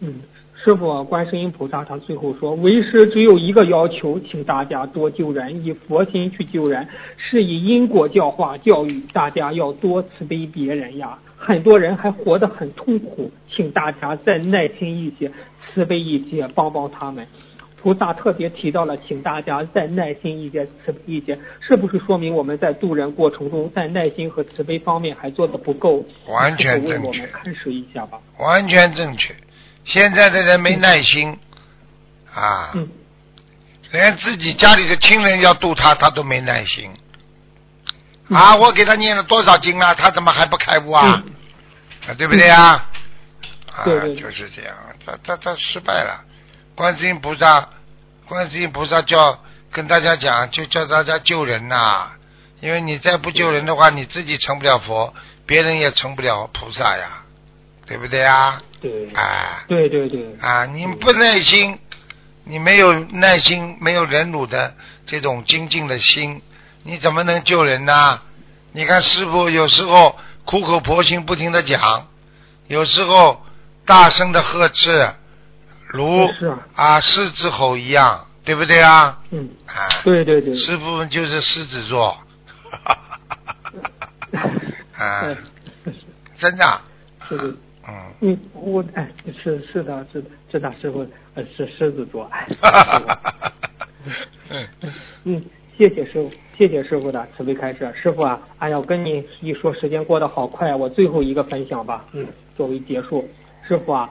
嗯，师傅，观世音菩萨他最后说，为师只有一个要求，请大家多救人，以佛心去救人，是以因果教化教育大家要多慈悲别人呀。很多人还活得很痛苦，请大家再耐心一些，慈悲一些，帮帮他们。菩萨特别提到了，请大家再耐心一些，慈悲一些，是不是说明我们在渡人过程中，在耐心和慈悲方面还做的不够？完全为正确我们开始一下吧。完全正确。现在的人没耐心啊，嗯连自己家里的亲人要度他，他都没耐心。啊，我给他念了多少经啊，他怎么还不开悟啊？啊，对不对啊？啊，就是这样，他他他失败了。观世音菩萨，观世音菩萨叫跟大家讲，就叫大家救人呐、因为你再不救人的话，你自己成不了佛，别人也成不了菩萨呀，对不对啊？对，啊。对对对，啊，你不耐心，你没有耐心，没有忍辱的这种精进的心，你怎么能救人呢？你看师傅有时候苦口婆心不停的讲，有时候大声的呵斥，如啊。啊狮子吼一样，对不对啊？嗯，啊，对对对，师傅就是狮子座，啊，真的，嗯。嗯，我哎，是是的，是的，是的，师傅，呃，是狮子座，哎，嗯，嗯，谢谢师傅，谢谢师傅的慈悲开示。师傅啊，哎呀，我跟你一说，时间过得好快，我最后一个分享吧，嗯，作为结束。师傅啊，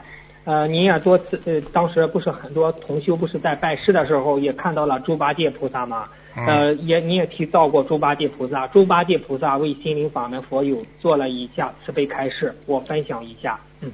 呃，您也多次，呃，当时不是很多同修不是在拜师的时候也看到了猪八戒菩萨吗？呃，也你也提到过猪八戒菩萨，猪八戒菩萨为心灵法门佛友做了一下慈悲开示，我分享一下，嗯。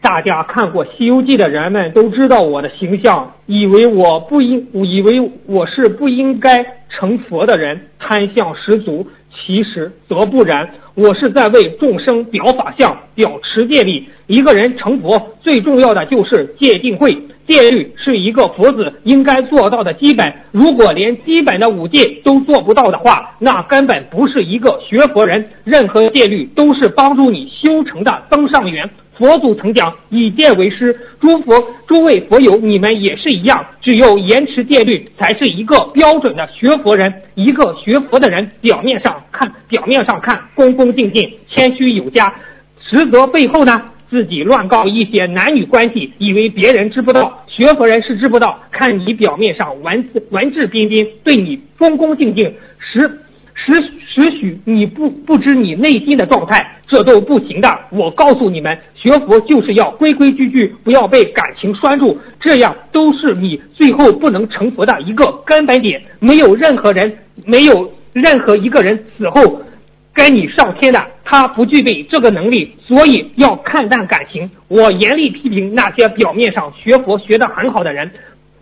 大家看过《西游记》的人们都知道我的形象，以为我不应，以为我是不应该成佛的人，贪相十足。其实则不然，我是在为众生表法相，表持戒律。一个人成佛，最重要的就是戒定慧。戒律是一个佛子应该做到的基本，如果连基本的五戒都做不到的话，那根本不是一个学佛人。任何戒律都是帮助你修成的增上缘。佛祖曾讲以戒为师，诸佛诸位佛友，你们也是一样，只有严持戒律，才是一个标准的学佛人。一个学佛的人，表面上看，表面上看恭恭敬敬、谦虚有加，实则背后呢，自己乱告一些男女关系，以为别人知不道。学佛人是知不道，看你表面上文字文质彬彬，对你恭恭敬敬，实实实许你不不知你内心的状态，这都不行的。我告诉你们，学佛就是要规规矩矩，不要被感情拴住，这样都是你最后不能成佛的一个根本点。没有任何人，没有任何一个人死后跟你上天的，他不具备这个能力，所以要看淡感情。我严厉批评那些表面上学佛学得很好的人。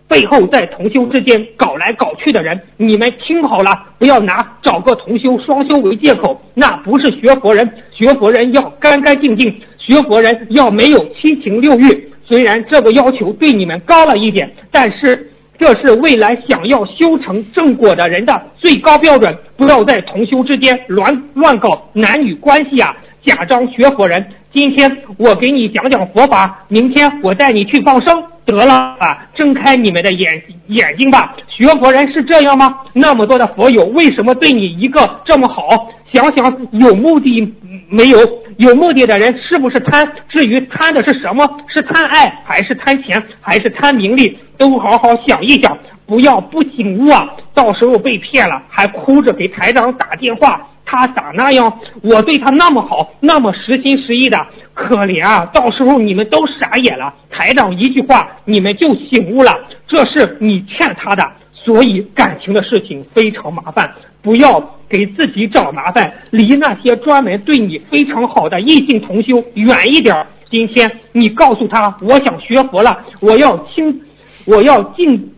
背后在同修之间搞来搞去的人，你们听好了，不要拿找个同修双修为借口，那不是学佛人。学佛人要干干净净，学佛人要没有七情六欲。虽然这个要求对你们高了一点，但是这是未来想要修成正果的人的最高标准。不要在同修之间乱乱搞男女关系啊！假装学佛人，今天我给你讲讲佛法，明天我带你去放生，得了吧，睁开你们的眼眼睛吧。学佛人是这样吗？那么多的佛友，为什么对你一个这么好？想想有目的没有？有目的的人是不是贪？至于贪的是什么？是贪爱，还是贪钱，还是贪名利？都好好想一想，不要不醒悟啊！到时候被骗了，还哭着给台长打电话。他咋那样？我对他那么好，那么实心实意的，可怜啊！到时候你们都傻眼了。台长一句话，你们就醒悟了。这是你欠他的，所以感情的事情非常麻烦，不要给自己找麻烦，离那些专门对你非常好的异性同修远一点。今天你告诉他，我想学佛了，我要清，我要静。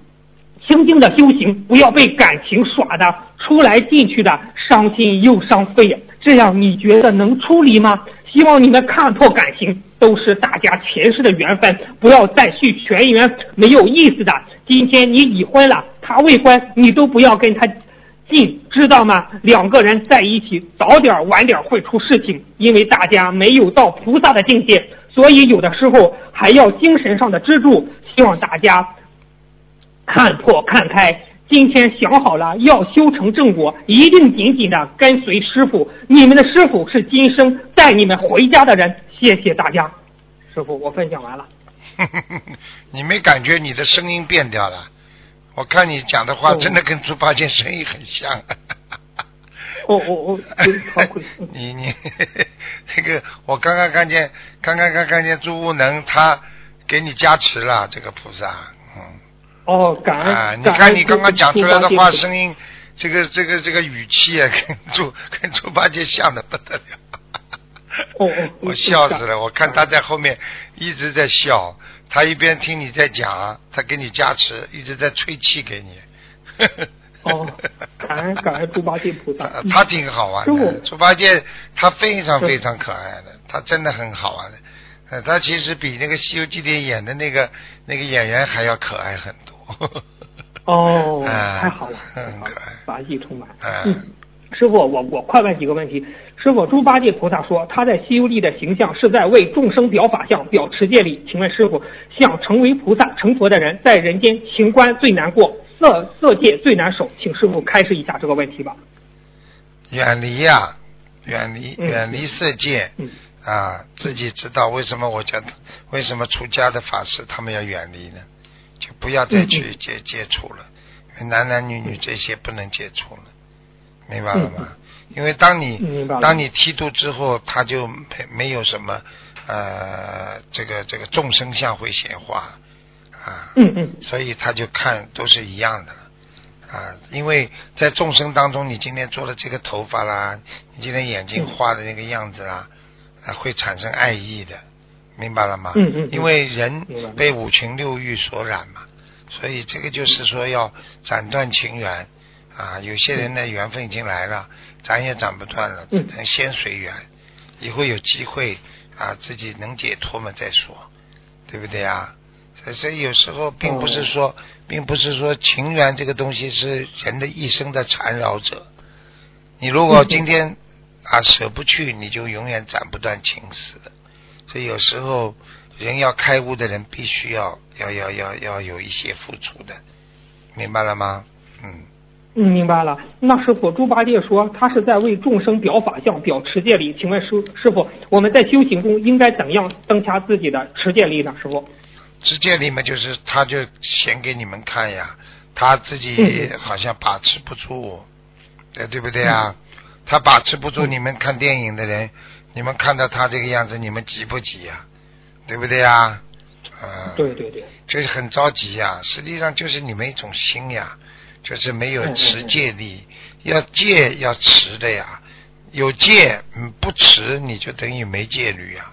清静的修行，不要被感情耍的出来进去的，伤心又伤肺。这样你觉得能处理吗？希望你们看破感情，都是大家前世的缘分，不要再续前缘，没有意思的。今天你已婚了，他未婚，你都不要跟他近，知道吗？两个人在一起，早点晚点会出事情，因为大家没有到菩萨的境界，所以有的时候还要精神上的支柱。希望大家。看破看开，今天想好了要修成正果，一定紧紧的跟随师傅。你们的师傅是今生带你们回家的人。谢谢大家，师傅，我分享完了。你没感觉你的声音变掉了？我看你讲的话真的跟猪八戒声音很像。哦哦哦，你你 这个，我刚刚看见，刚刚刚看见朱无能他给你加持了，这个菩萨。哦，感恩啊！你看你刚刚讲出来的话，声音，这个这个这个语气啊，跟猪跟猪八戒像的不得了。哦哦，我笑死了！我看他在后面一直在笑，他一边听你在讲，他给你加持，一直在吹气给你。哦，感恩感恩 猪八戒菩萨。他挺好玩的，猪八戒他非常非常可爱的，他真的很好玩的。呃，他其实比那个《西游记》里演的那个那个演员还要可爱很多。哦，太好了，法喜充满。嗯，师傅，我我快问几个问题。师傅，猪八戒菩萨说他在《西游记》的形象是在为众生表法相、表持戒力。请问师傅，想成为菩萨成佛的人，在人间情关最难过，色色界最难守，请师傅开示一下这个问题吧。远离呀，远离远离色界。嗯。啊，自己知道为什么我叫为什么出家的法师他们要远离呢？就不要再去接接触了，男男女女这些不能接触了，明白了吗？因为当你当你剃度之后，他就没没有什么呃这个这个众生相会显化啊，嗯嗯，所以他就看都是一样的了啊，因为在众生当中，你今天做了这个头发啦，你今天眼睛画的那个样子啦。会产生爱意的，明白了吗？嗯嗯。因为人被五情六欲所染嘛，所以这个就是说要斩断情缘啊。有些人的缘分已经来了，斩也斩不断了，只能先随缘。以后有机会啊，自己能解脱嘛再说，对不对啊？所以有时候并不是说，并不是说情缘这个东西是人的一生的缠绕者。你如果今天。啊，舍不去，你就永远斩不断情丝的。所以有时候人要开悟的人，必须要要要要要有一些付出的，明白了吗？嗯。嗯，明白了。那师傅，猪八戒说他是在为众生表法相、表持戒力。请问师师傅，我们在修行中应该怎样增加自己的持戒力呢？师傅。持戒力嘛，就是他就显给你们看呀，他自己好像把持不住，对对不对啊？他把持不住你们看电影的人，你们看到他这个样子，你们急不急呀？对不对呀？嗯，对对对，就是很着急呀。实际上就是你们一种心呀，就是没有持戒力，要戒要持的呀。有戒，嗯，不持你就等于没戒律呀，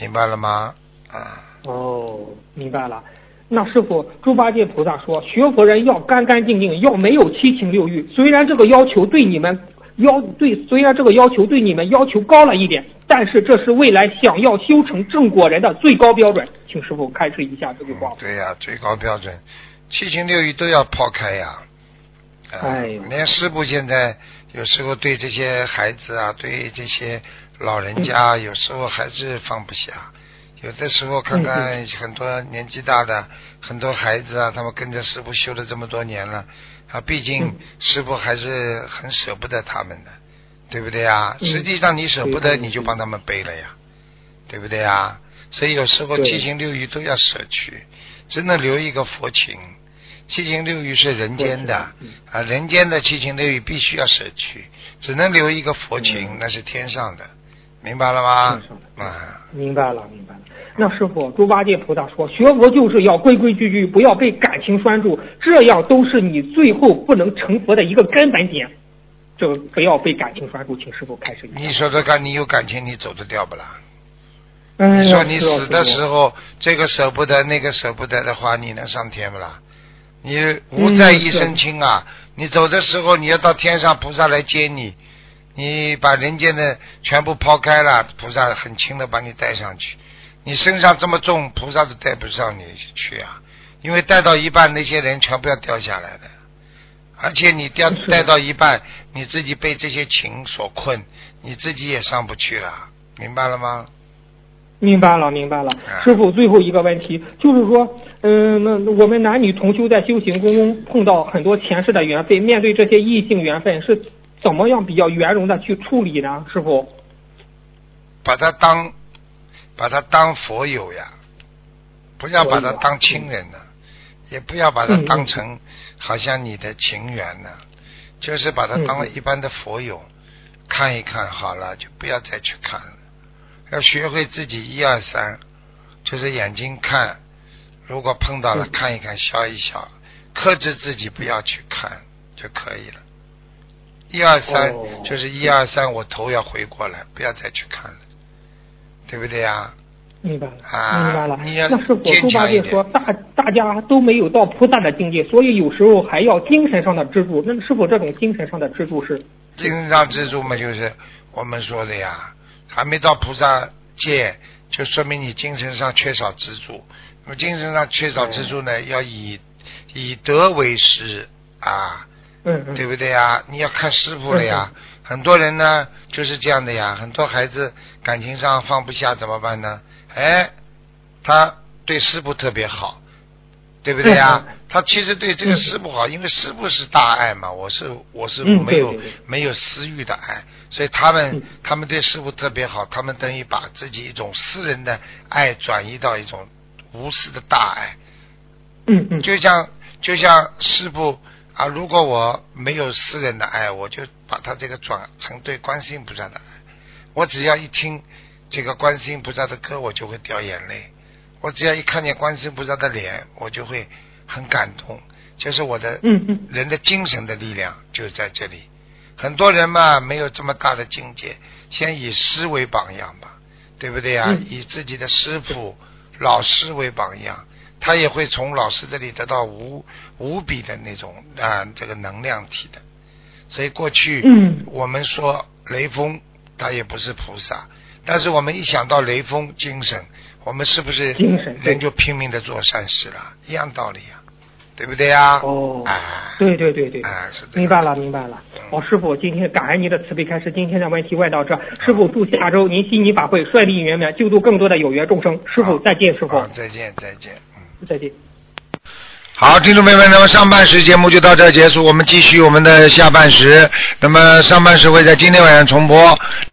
明白了吗？啊。哦，明白了。那师傅，猪八戒菩萨说，学佛人要干干净净，要没有七情六欲。虽然这个要求对你们。要对，虽然这个要求对你们要求高了一点，但是这是未来想要修成正果人的最高标准，请师傅开示一下这句话。对呀，最高标准，七情六欲都要抛开呀。哎，连师傅现在有时候对这些孩子啊，对这些老人家有时候还是放不下，有的时候看看很多年纪大的很多孩子啊，他们跟着师傅修了这么多年了啊，毕竟师傅还是很舍不得他们的，对不对呀？实际上你舍不得，你就帮他们背了呀，对不对呀？所以有时候七情六欲都要舍去，只能留一个佛情。七情六欲是人间的啊，人间的七情六欲必须要舍去，只能留一个佛情，那是天上的，明白了吗？啊，明白了，明白了。那师傅，猪八戒菩萨说，学佛就是要规规矩矩，不要被感情拴住，这样都是你最后不能成佛的一个根本点。这个不要被感情拴住，请师傅开始。你说这个，你有感情，你走得掉不啦？嗯。你说你死的时候，这个舍不得，那个舍不得的话，你能上天不啦？你无在一身轻啊！你走的时候，你要到天上，菩萨来接你。你把人间的全部抛开了，菩萨很轻的把你带上去。你身上这么重，菩萨都带不上你去啊！因为带到一半，那些人全部要掉下来的。而且你掉带到一半，你自己被这些情所困，你自己也上不去了，明白了吗？明白了，明白了。师傅，最后一个问题就是说，嗯，那我们男女同修在修行中碰到很多前世的缘分，面对这些异性缘分，是怎么样比较圆融的去处理呢？师傅，把他当把他当佛友呀，不要把他当亲人呢，也不要把他当成好像你的情缘呢，就是把他当一般的佛友看一看好了，就不要再去看了。要学会自己一二三，就是眼睛看，如果碰到了看一看笑一笑，克制自己不要去看就可以了。一二三就是一二三，我头要回过来，不要再去看了，对不对呀？明白了，明白了。那是佛祖八戒说，大大家都没有到菩萨的境界，所以有时候还要精神上的支柱。那是否这种精神上的支柱是？精神上支柱嘛，就是我们说的呀。还没到菩萨界，就说明你精神上缺少支柱。那么精神上缺少支柱呢，要以以德为师啊，对不对呀？你要看师傅了呀。很多人呢就是这样的呀，很多孩子感情上放不下怎么办呢？哎，他对师傅特别好。对不对呀？他其实对这个师傅好，因为师傅是大爱嘛。我是我是没有没有私欲的爱，所以他们他们对师傅特别好。他们等于把自己一种私人的爱转移到一种无私的大爱。嗯嗯。就像就像师傅啊，如果我没有私人的爱，我就把他这个转成对观世音菩萨的爱。我只要一听这个观世音菩萨的歌，我就会掉眼泪。我只要一看见观世菩萨的脸，我就会很感动。就是我的人的精神的力量就在这里。很多人嘛，没有这么大的境界，先以师为榜样吧，对不对呀？以自己的师傅、老师为榜样，他也会从老师这里得到无无比的那种啊这个能量体的。所以过去我们说雷锋他也不是菩萨，但是我们一想到雷锋精神。我们是不是人就拼命的做善事了？一样道理呀，对不对呀？哦，对对对对，明白了明白了。哦，师傅，今天感恩您的慈悲开示，今天的问题问到这。师傅，祝下周您悉尼法会顺利圆满，救度更多的有缘众生。师傅再见，师傅。再见再见，嗯，再见。好，听众朋友们，那么上半时节目就到这结束，我们继续我们的下半时。那么上半时会在今天晚上重播。